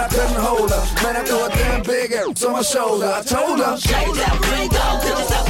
I couldn't hold her. Man, I threw a damn big ass on my shoulder. I told her, shake that ring, go,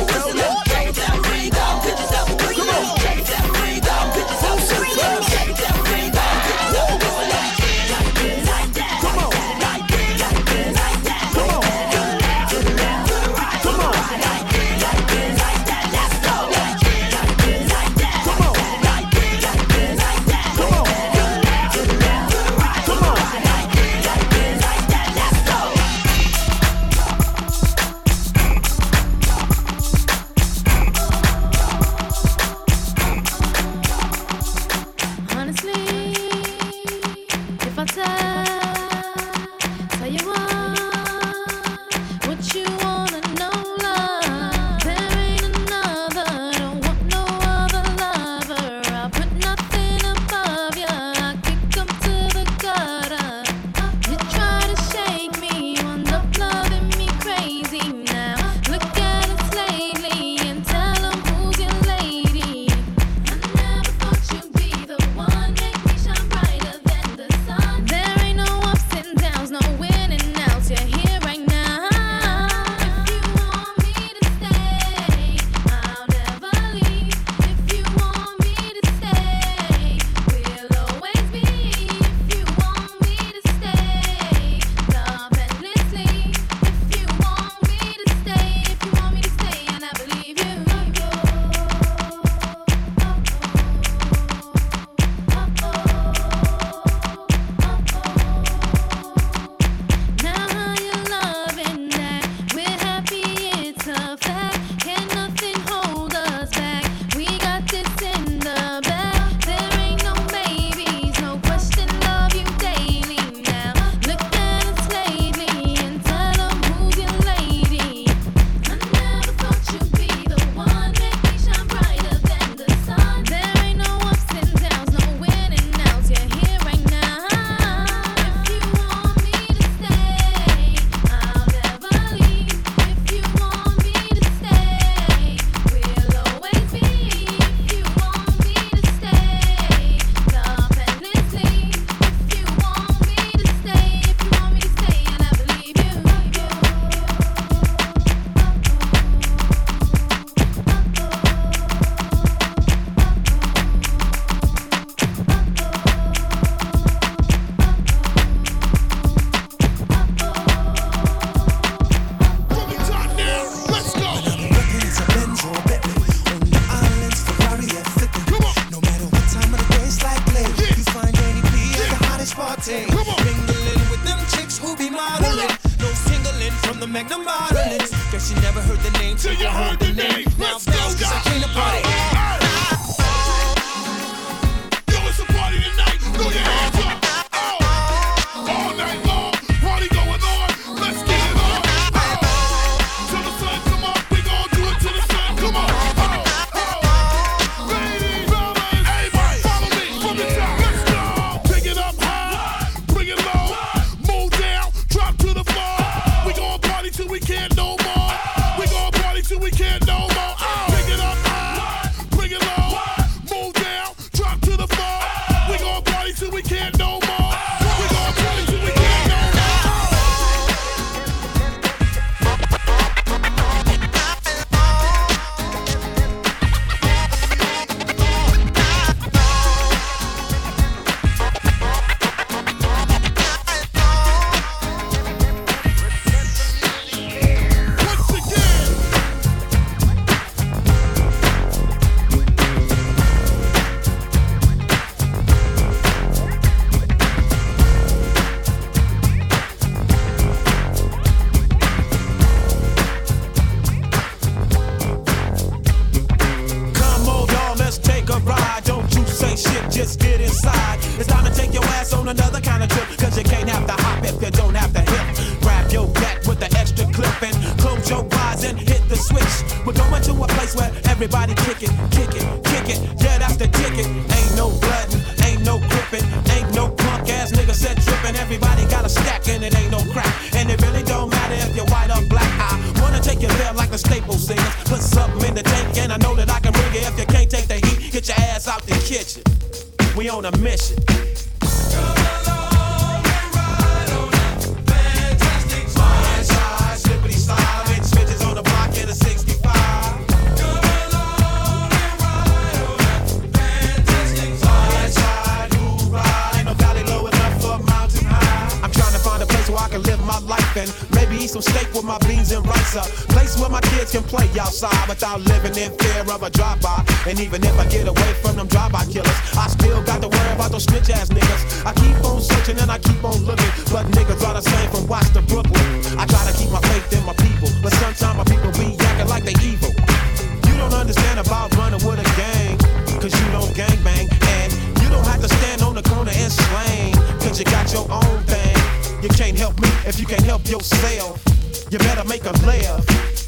If you can help yourself, you better make a laugh.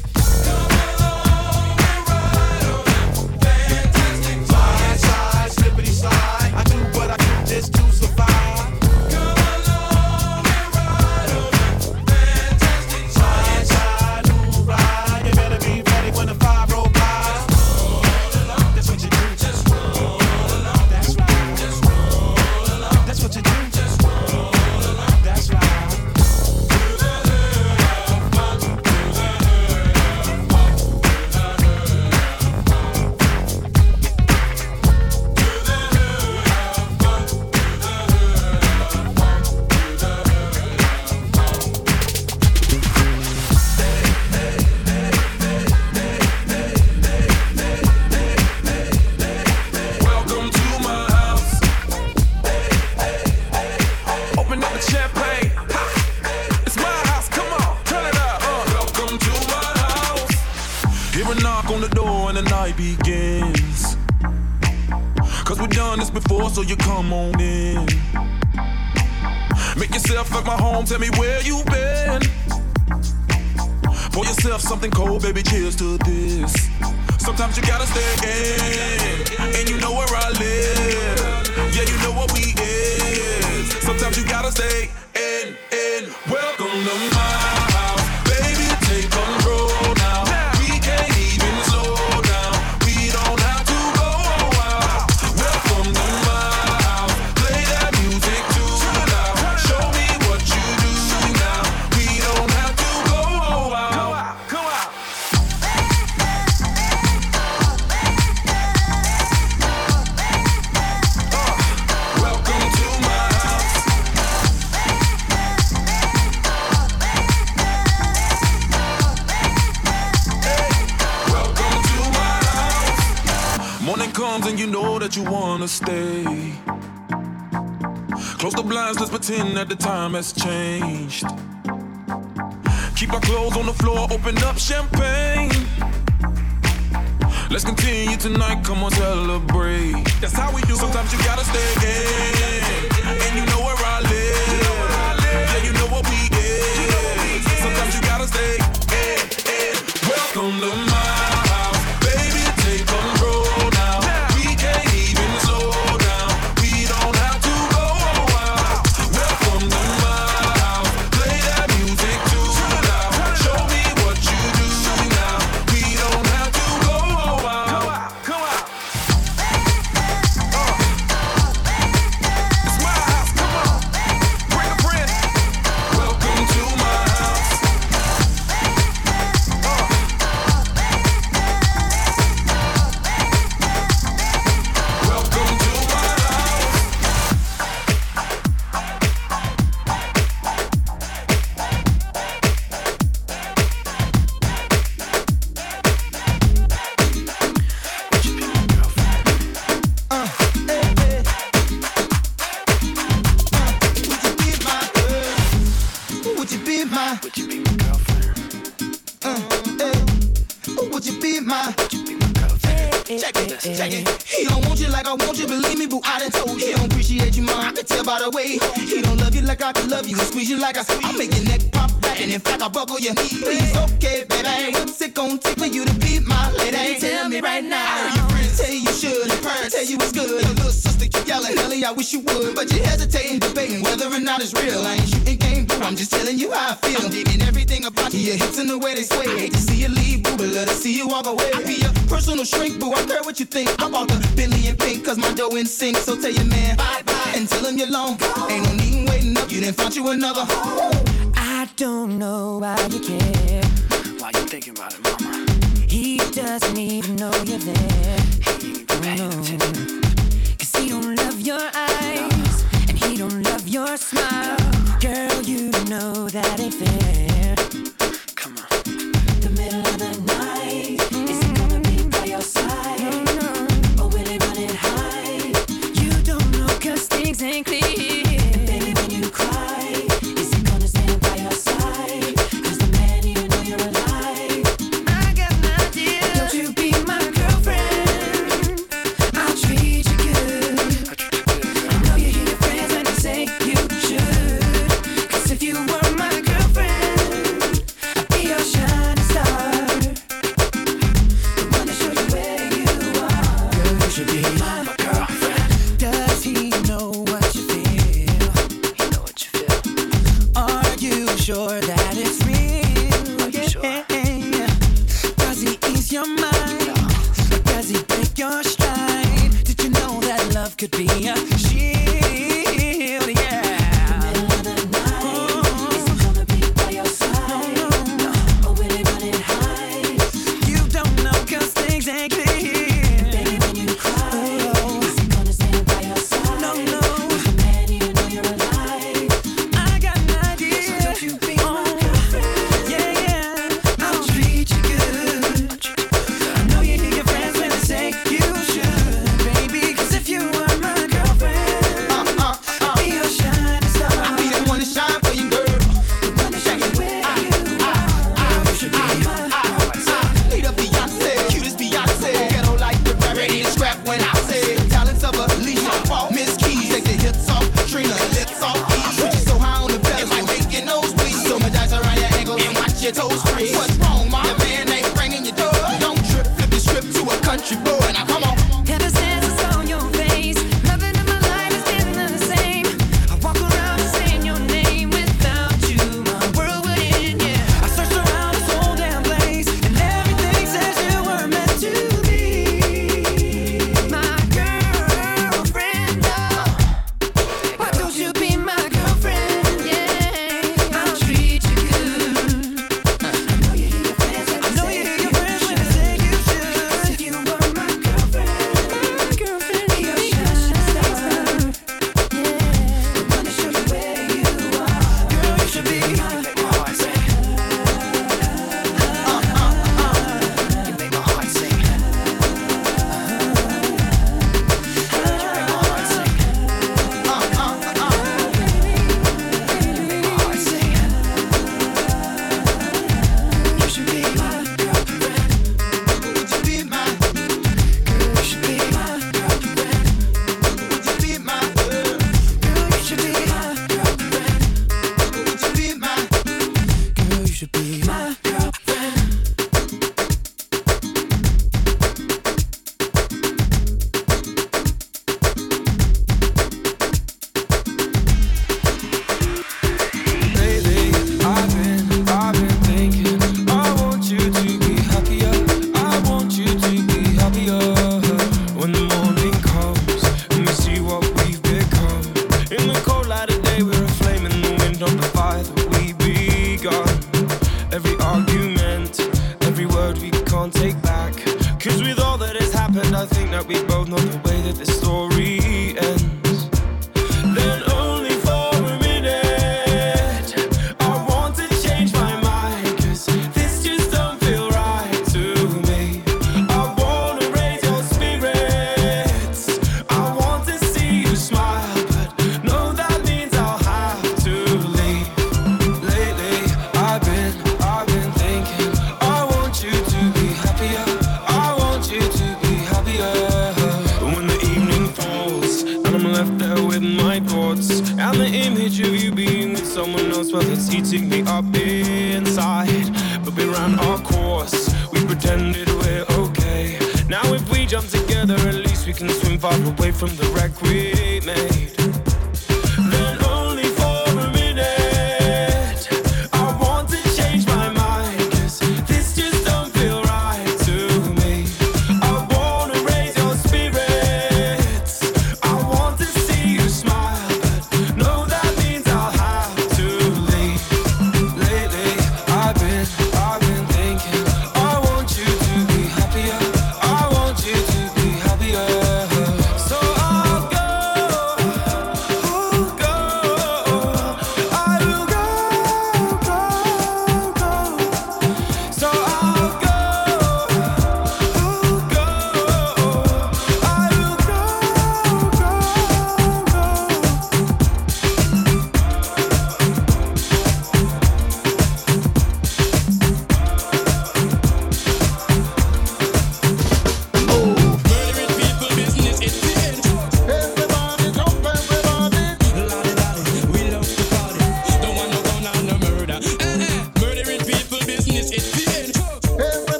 wanna stay. Close the blinds, let's pretend that the time has changed. Keep our clothes on the floor, open up champagne. Let's continue tonight, come on, celebrate. That's how we do. Sometimes you gotta stay in, and you know where I live. Yeah, you know what we is. Sometimes you gotta stay in. Welcome to I'm making that pop. And in fact, I buckle your knees. Please, okay, baby. What's it gonna take for you to be my lady? Tell me right now. I heard your friends tell you, should've parents tell you it's good. Your little sister keep yelling, Ellie, I wish you would. But you're hesitating, debating whether or not it's real. I ain't shooting game, boo. I'm just telling you how I feel. I'm digging everything about you. Your hips and the way they sway. I hate to see you leave, boo, but I see you all the way. I be your personal shrink, boo. I care what you think. I bought the Bentley in pink, cause my dough in sync. So tell your man, bye bye, and tell him you're long. Ain't no need waiting up. You didn't find you another don't know why you care. Why you thinking about it, mama? He doesn't even know you're there. He ain't paying no. attention. Cause he don't love your eyes, no. and he don't love your smile. No. Girl, you know that ain't fair. Come on. The middle of the night, Mm. is he gonna be by your side? No, no. Or will he run it high? You don't know cause things ain't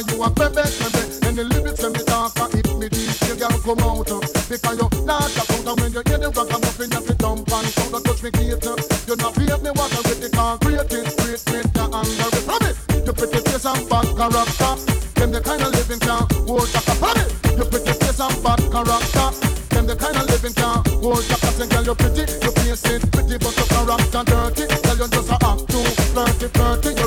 Cause you a bebe, bebe And the lyrics when me talk I me deep The girl come out uh. Because you're not a count And when you hear the rock I'm up in every dump And sound that touch me gator uh. you're not pay me water with the concrete It's great, great, the anger It's from it You pretty face and bad character Them the kind of living can't hold back From it You pretty face and bad character Them the kind of living can't hold back And girl you pretty, you're it pretty But your character dirty. Tell you just a act too flirty, flirty.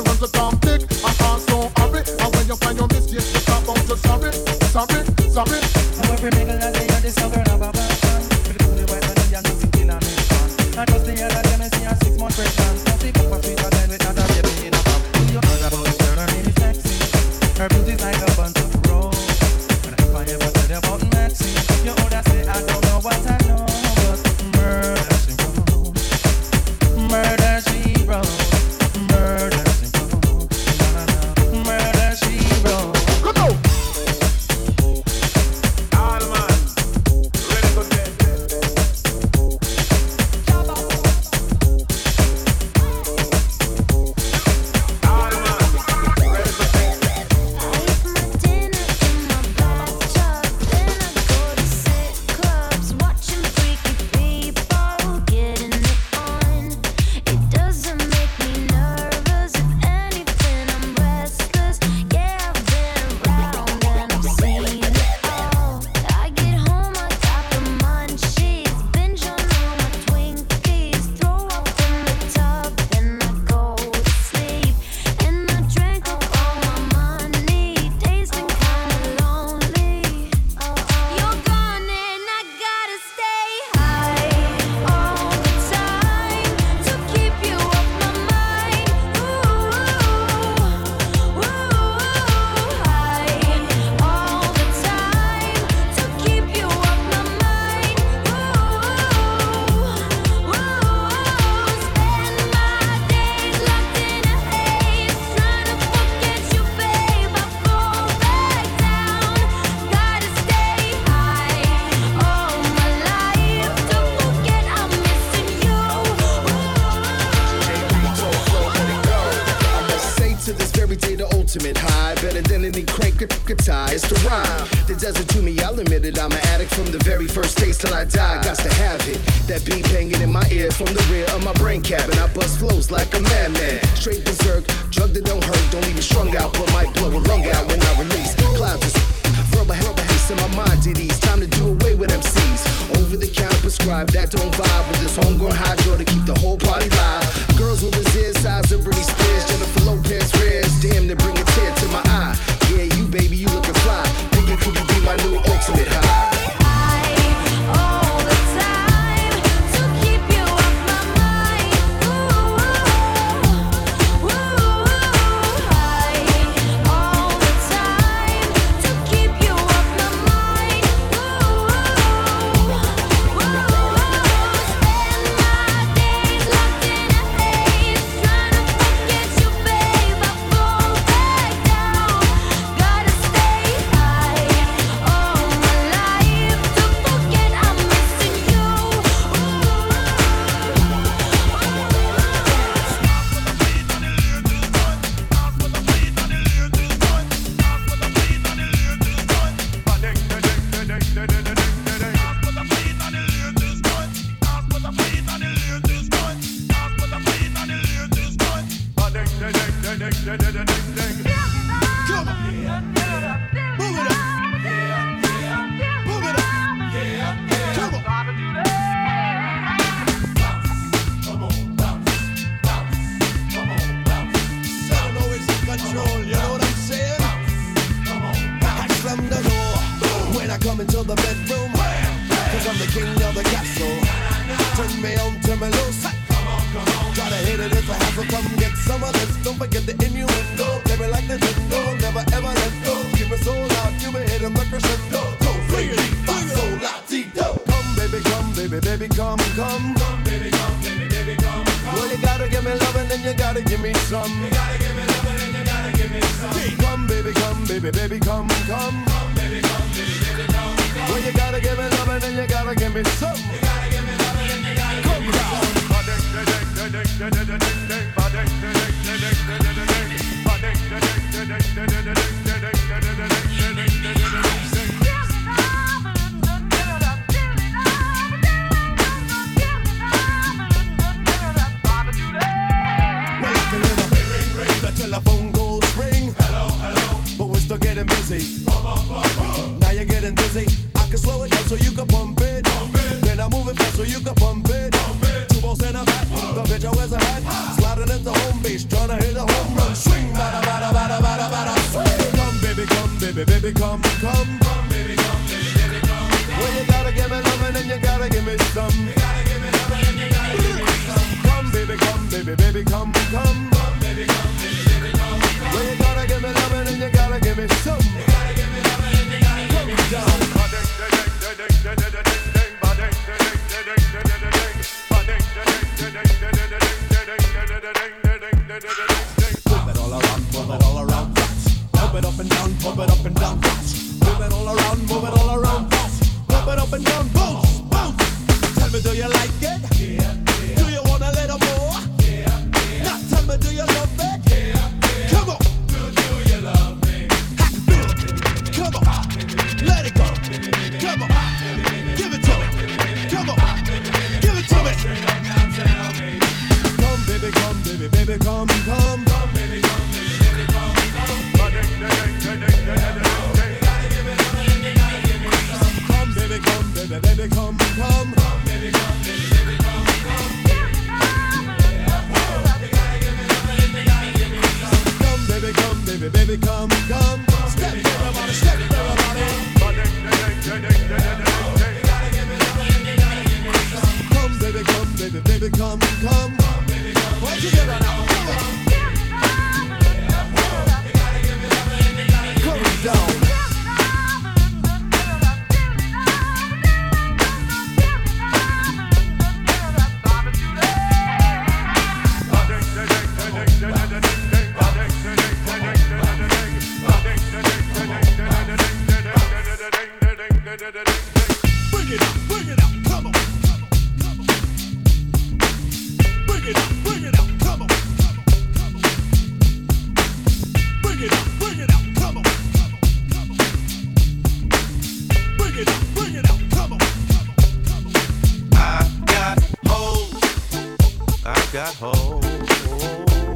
Got hoes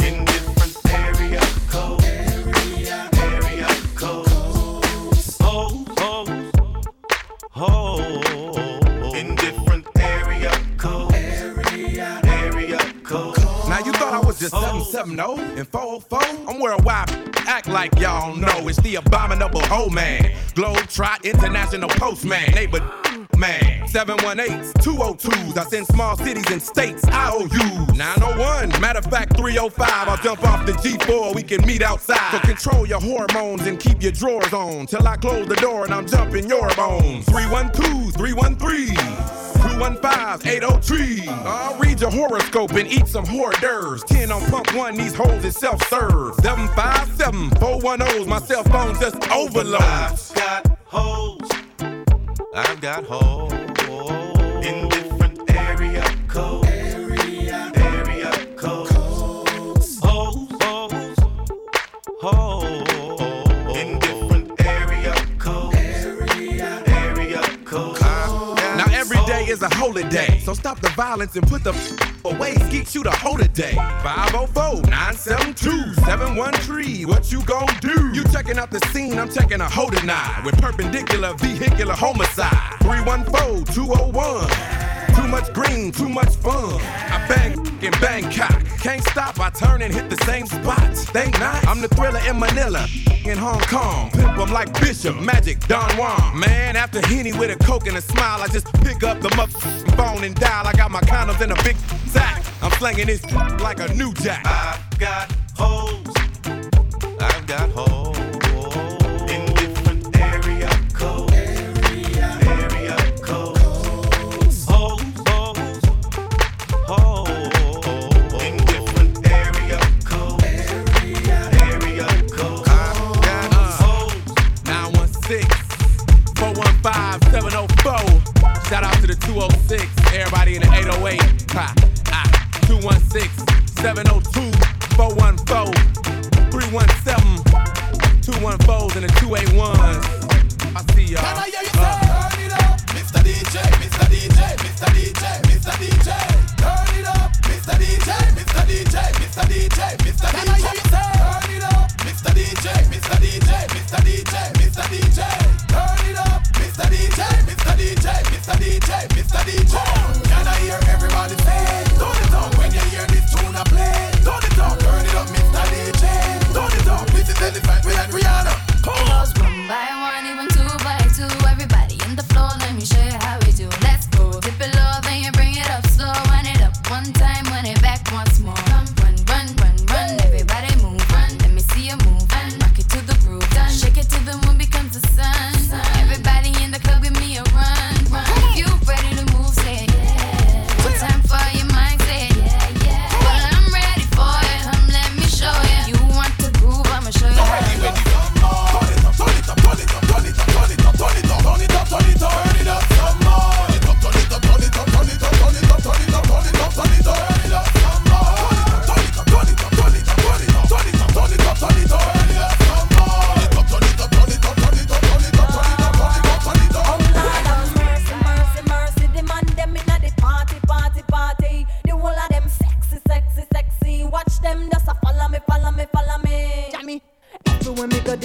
in different area codes. Area, area codes. Hoes, hoes, hoes in different area codes. Area, area codes. Now you thought I was just 770 and 404? I'm worldwide. Act like y'all know it's the abominable hoe man. Globe Trot International Postman. Neighbor man. 718s, 202s. I send small cities and states IOUs. 901. Matter of fact, 305. I'll jump off the G4. We can meet outside. So control your hormones and keep your drawers on. Till I close the door and I'm jumping your bones. 312s, 313s. 215-803. I'll read your horoscope and eat some hors d'oeuvres. 10 on pump one, these hoes is self-serve. 757-410's my cell phone just overloads. I've got hoes. I've got hoes in different area codes. Area, area codes. Hoes, hoes, hoes is a holiday, so stop the violence and put the away. Skeet shoot a holiday. 504-972-713. What you gon' do? You checking out the scene, I'm checking a hold nine with perpendicular vehicular homicide. 314-201. Too much green, too much fun. I bang in Bangkok. Can't stop, I turn and hit the same spot. Think not. I'm the thriller in Manila, in Hong Kong. Pimp 'em like Bishop, Magic, Don Juan. Man, after Henny with a coke and a smile, I just pick up the motherfucking phone and dial. I got my condoms in a big sack. I'm slanging this like a new jack. I've got hoes. I've got hoes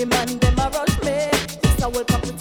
the man them a rush me. It's a wake up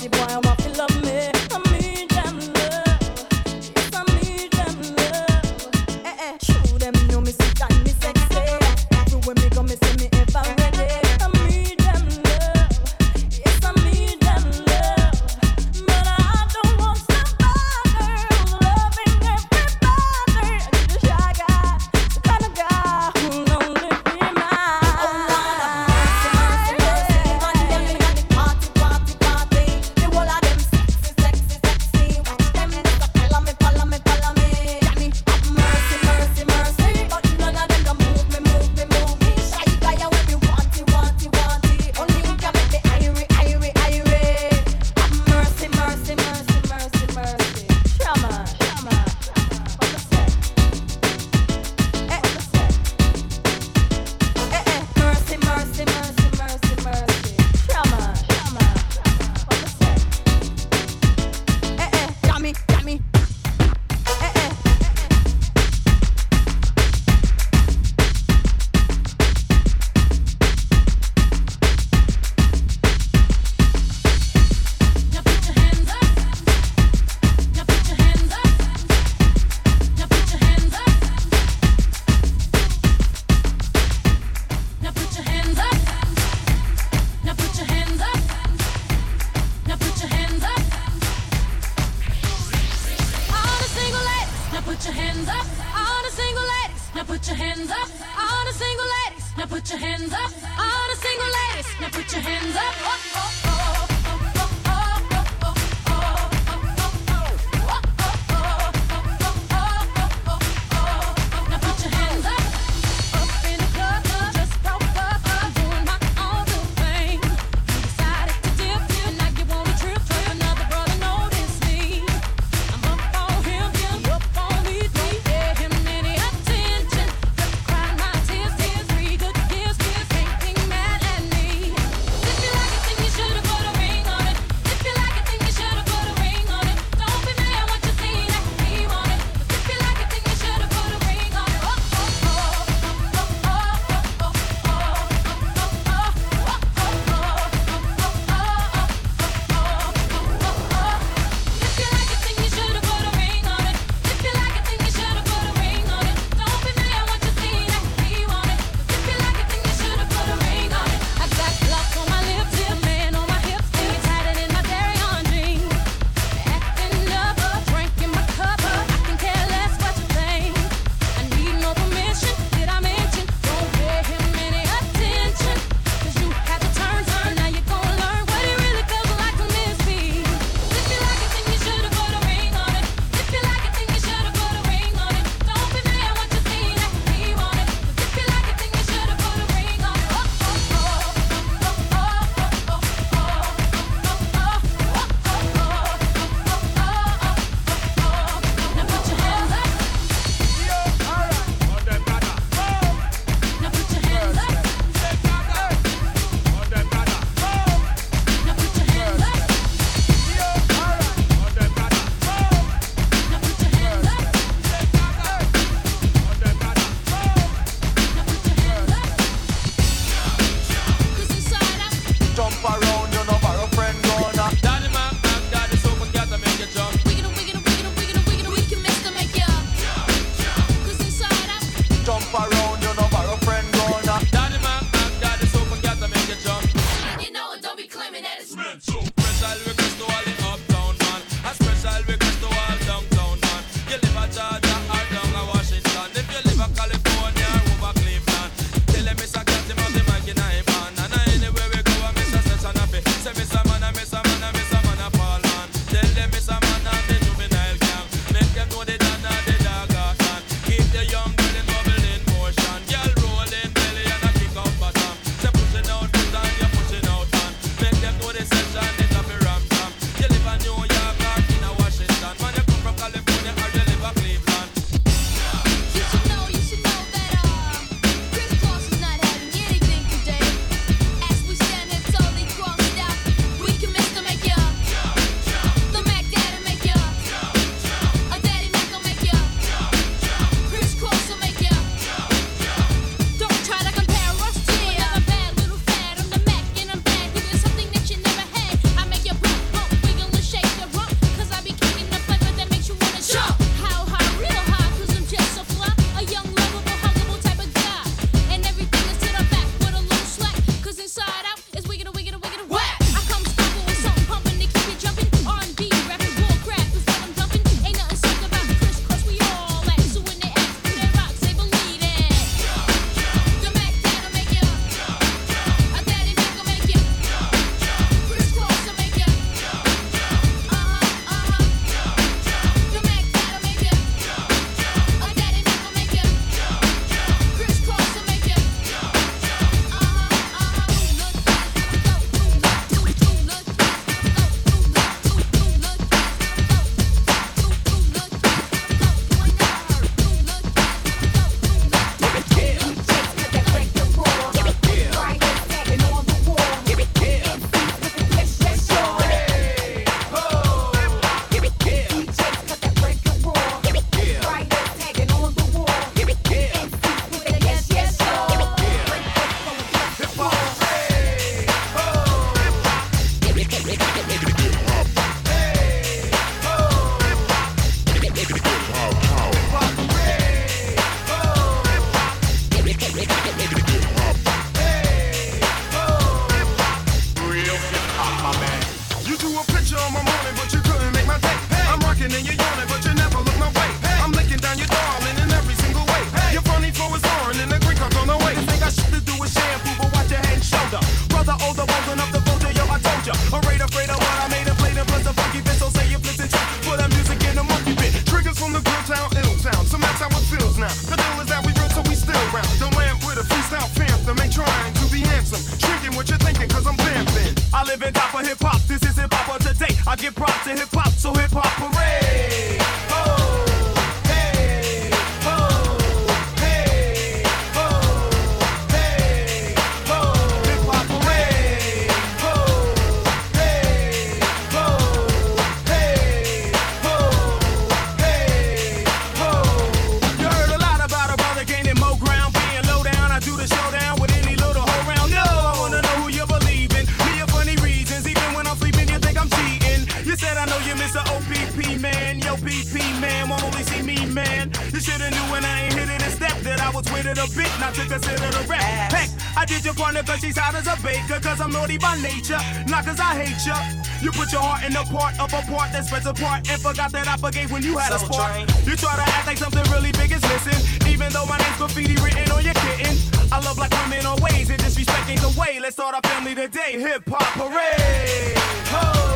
You shoulda knew when I ain't hit it and step that I was with it a bit, not to consider the rap. Heck, I did your partner cause she's hot as a baker, cause I'm naughty by nature, not cause I hate ya. You put your heart in the part of a part that spreads apart and forgot that I forgave when you had a spark. train. You try to act like something really big is missing, even though my name's graffiti written on your kitten. I love black women always, and disrespect ain't the way. Let's start our family today. Hip hop parade. Ho,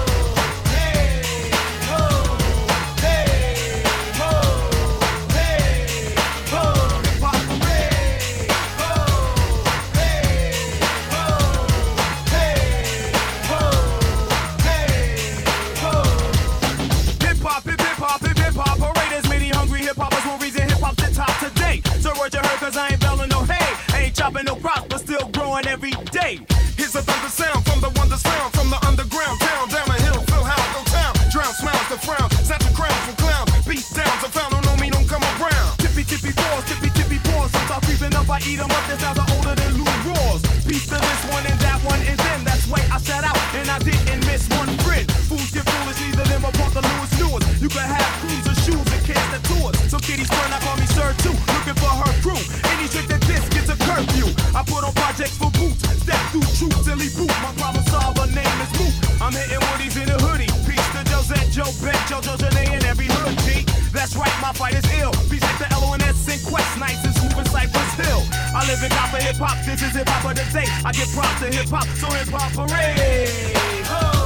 cause I ain't belling no hay. Ain't chopping no crops, but still growing every day. Here's a thunder sound from the wonders found from the underground town down the hill, Phil House, no town. Drown smiles to frown, snatch the crown from clowns. Beat down, so found don't know me, don't come around. Tippy tippy paws, tippy tippy paws. Since I creeping up, I eat 'em up. This sounds are projects for boots. Step through troops till he boot. My problem solver name is Moot. I'm hitting woodies in a hoodie. Peace to Josette, Joe Beck, Jojo Janae, and every hood G. That's right, my fight is ill. Peace like the LONS and Quest Nice and Smooth Cypress Hill. I live in for hip hop. This is hip hop of the day. I get props to hip hop, so hip hop parade. Ho,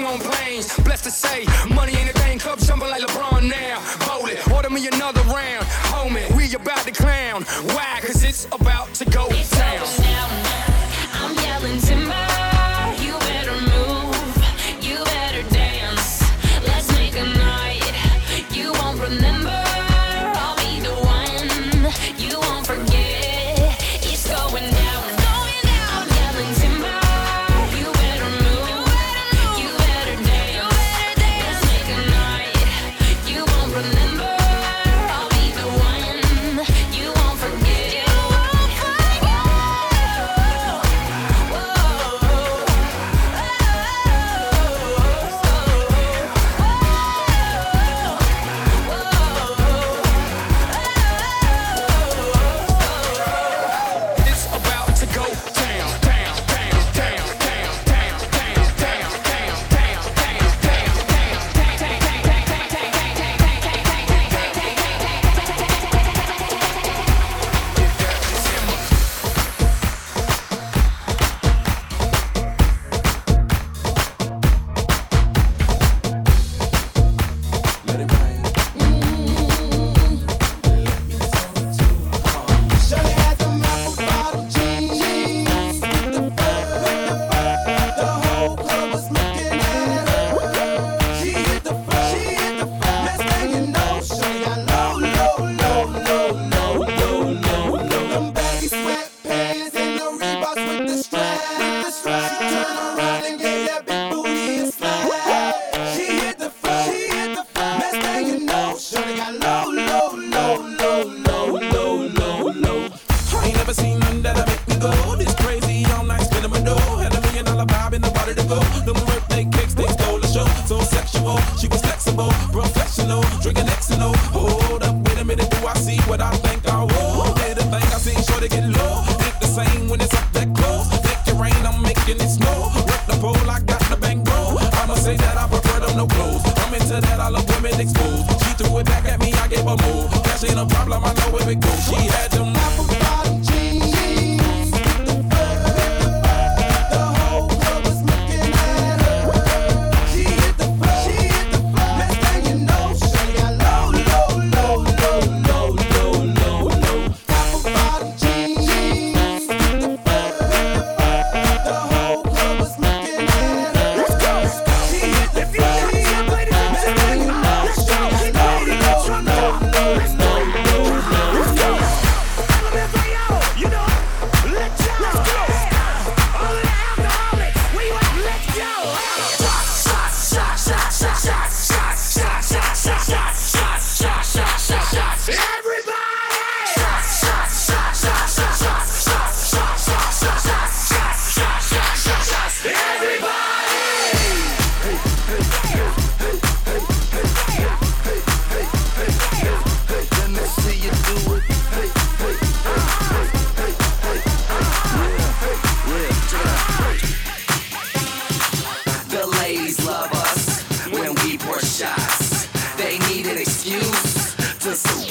swing on planes. Blessed to say, money ain't a thing. Club jumping like LeBron now. Hold it, order me another round. Homie, we about to clown. Why? Cause it's about to go. It's Let's go.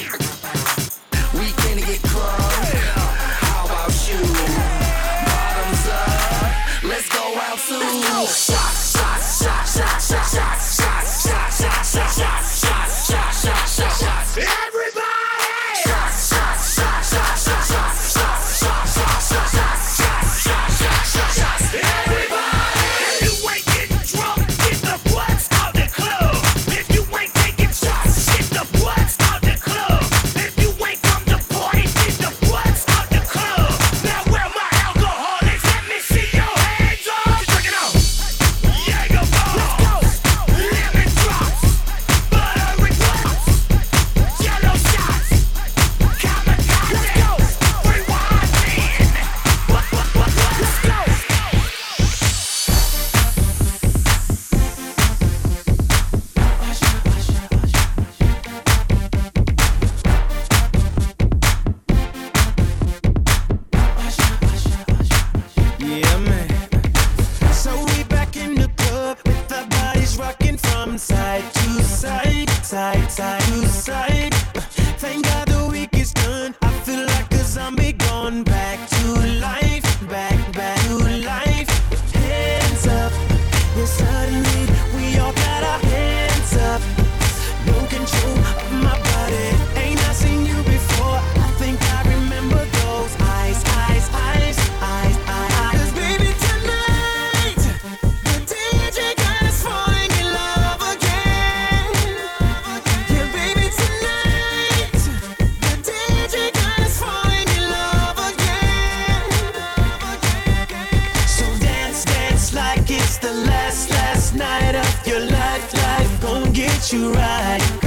treat you right.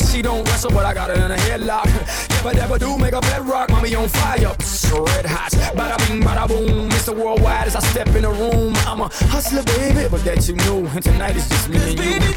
She don't wrestle, but I got her in a headlock. If I ever do, make a bedrock. Mommy on fire, Psst, red hot. Bada bing, bada boom. Mr. Worldwide as I step in the room. I'm a hustler, baby, but that you knew. And tonight is just me and you.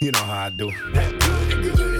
You know how I do.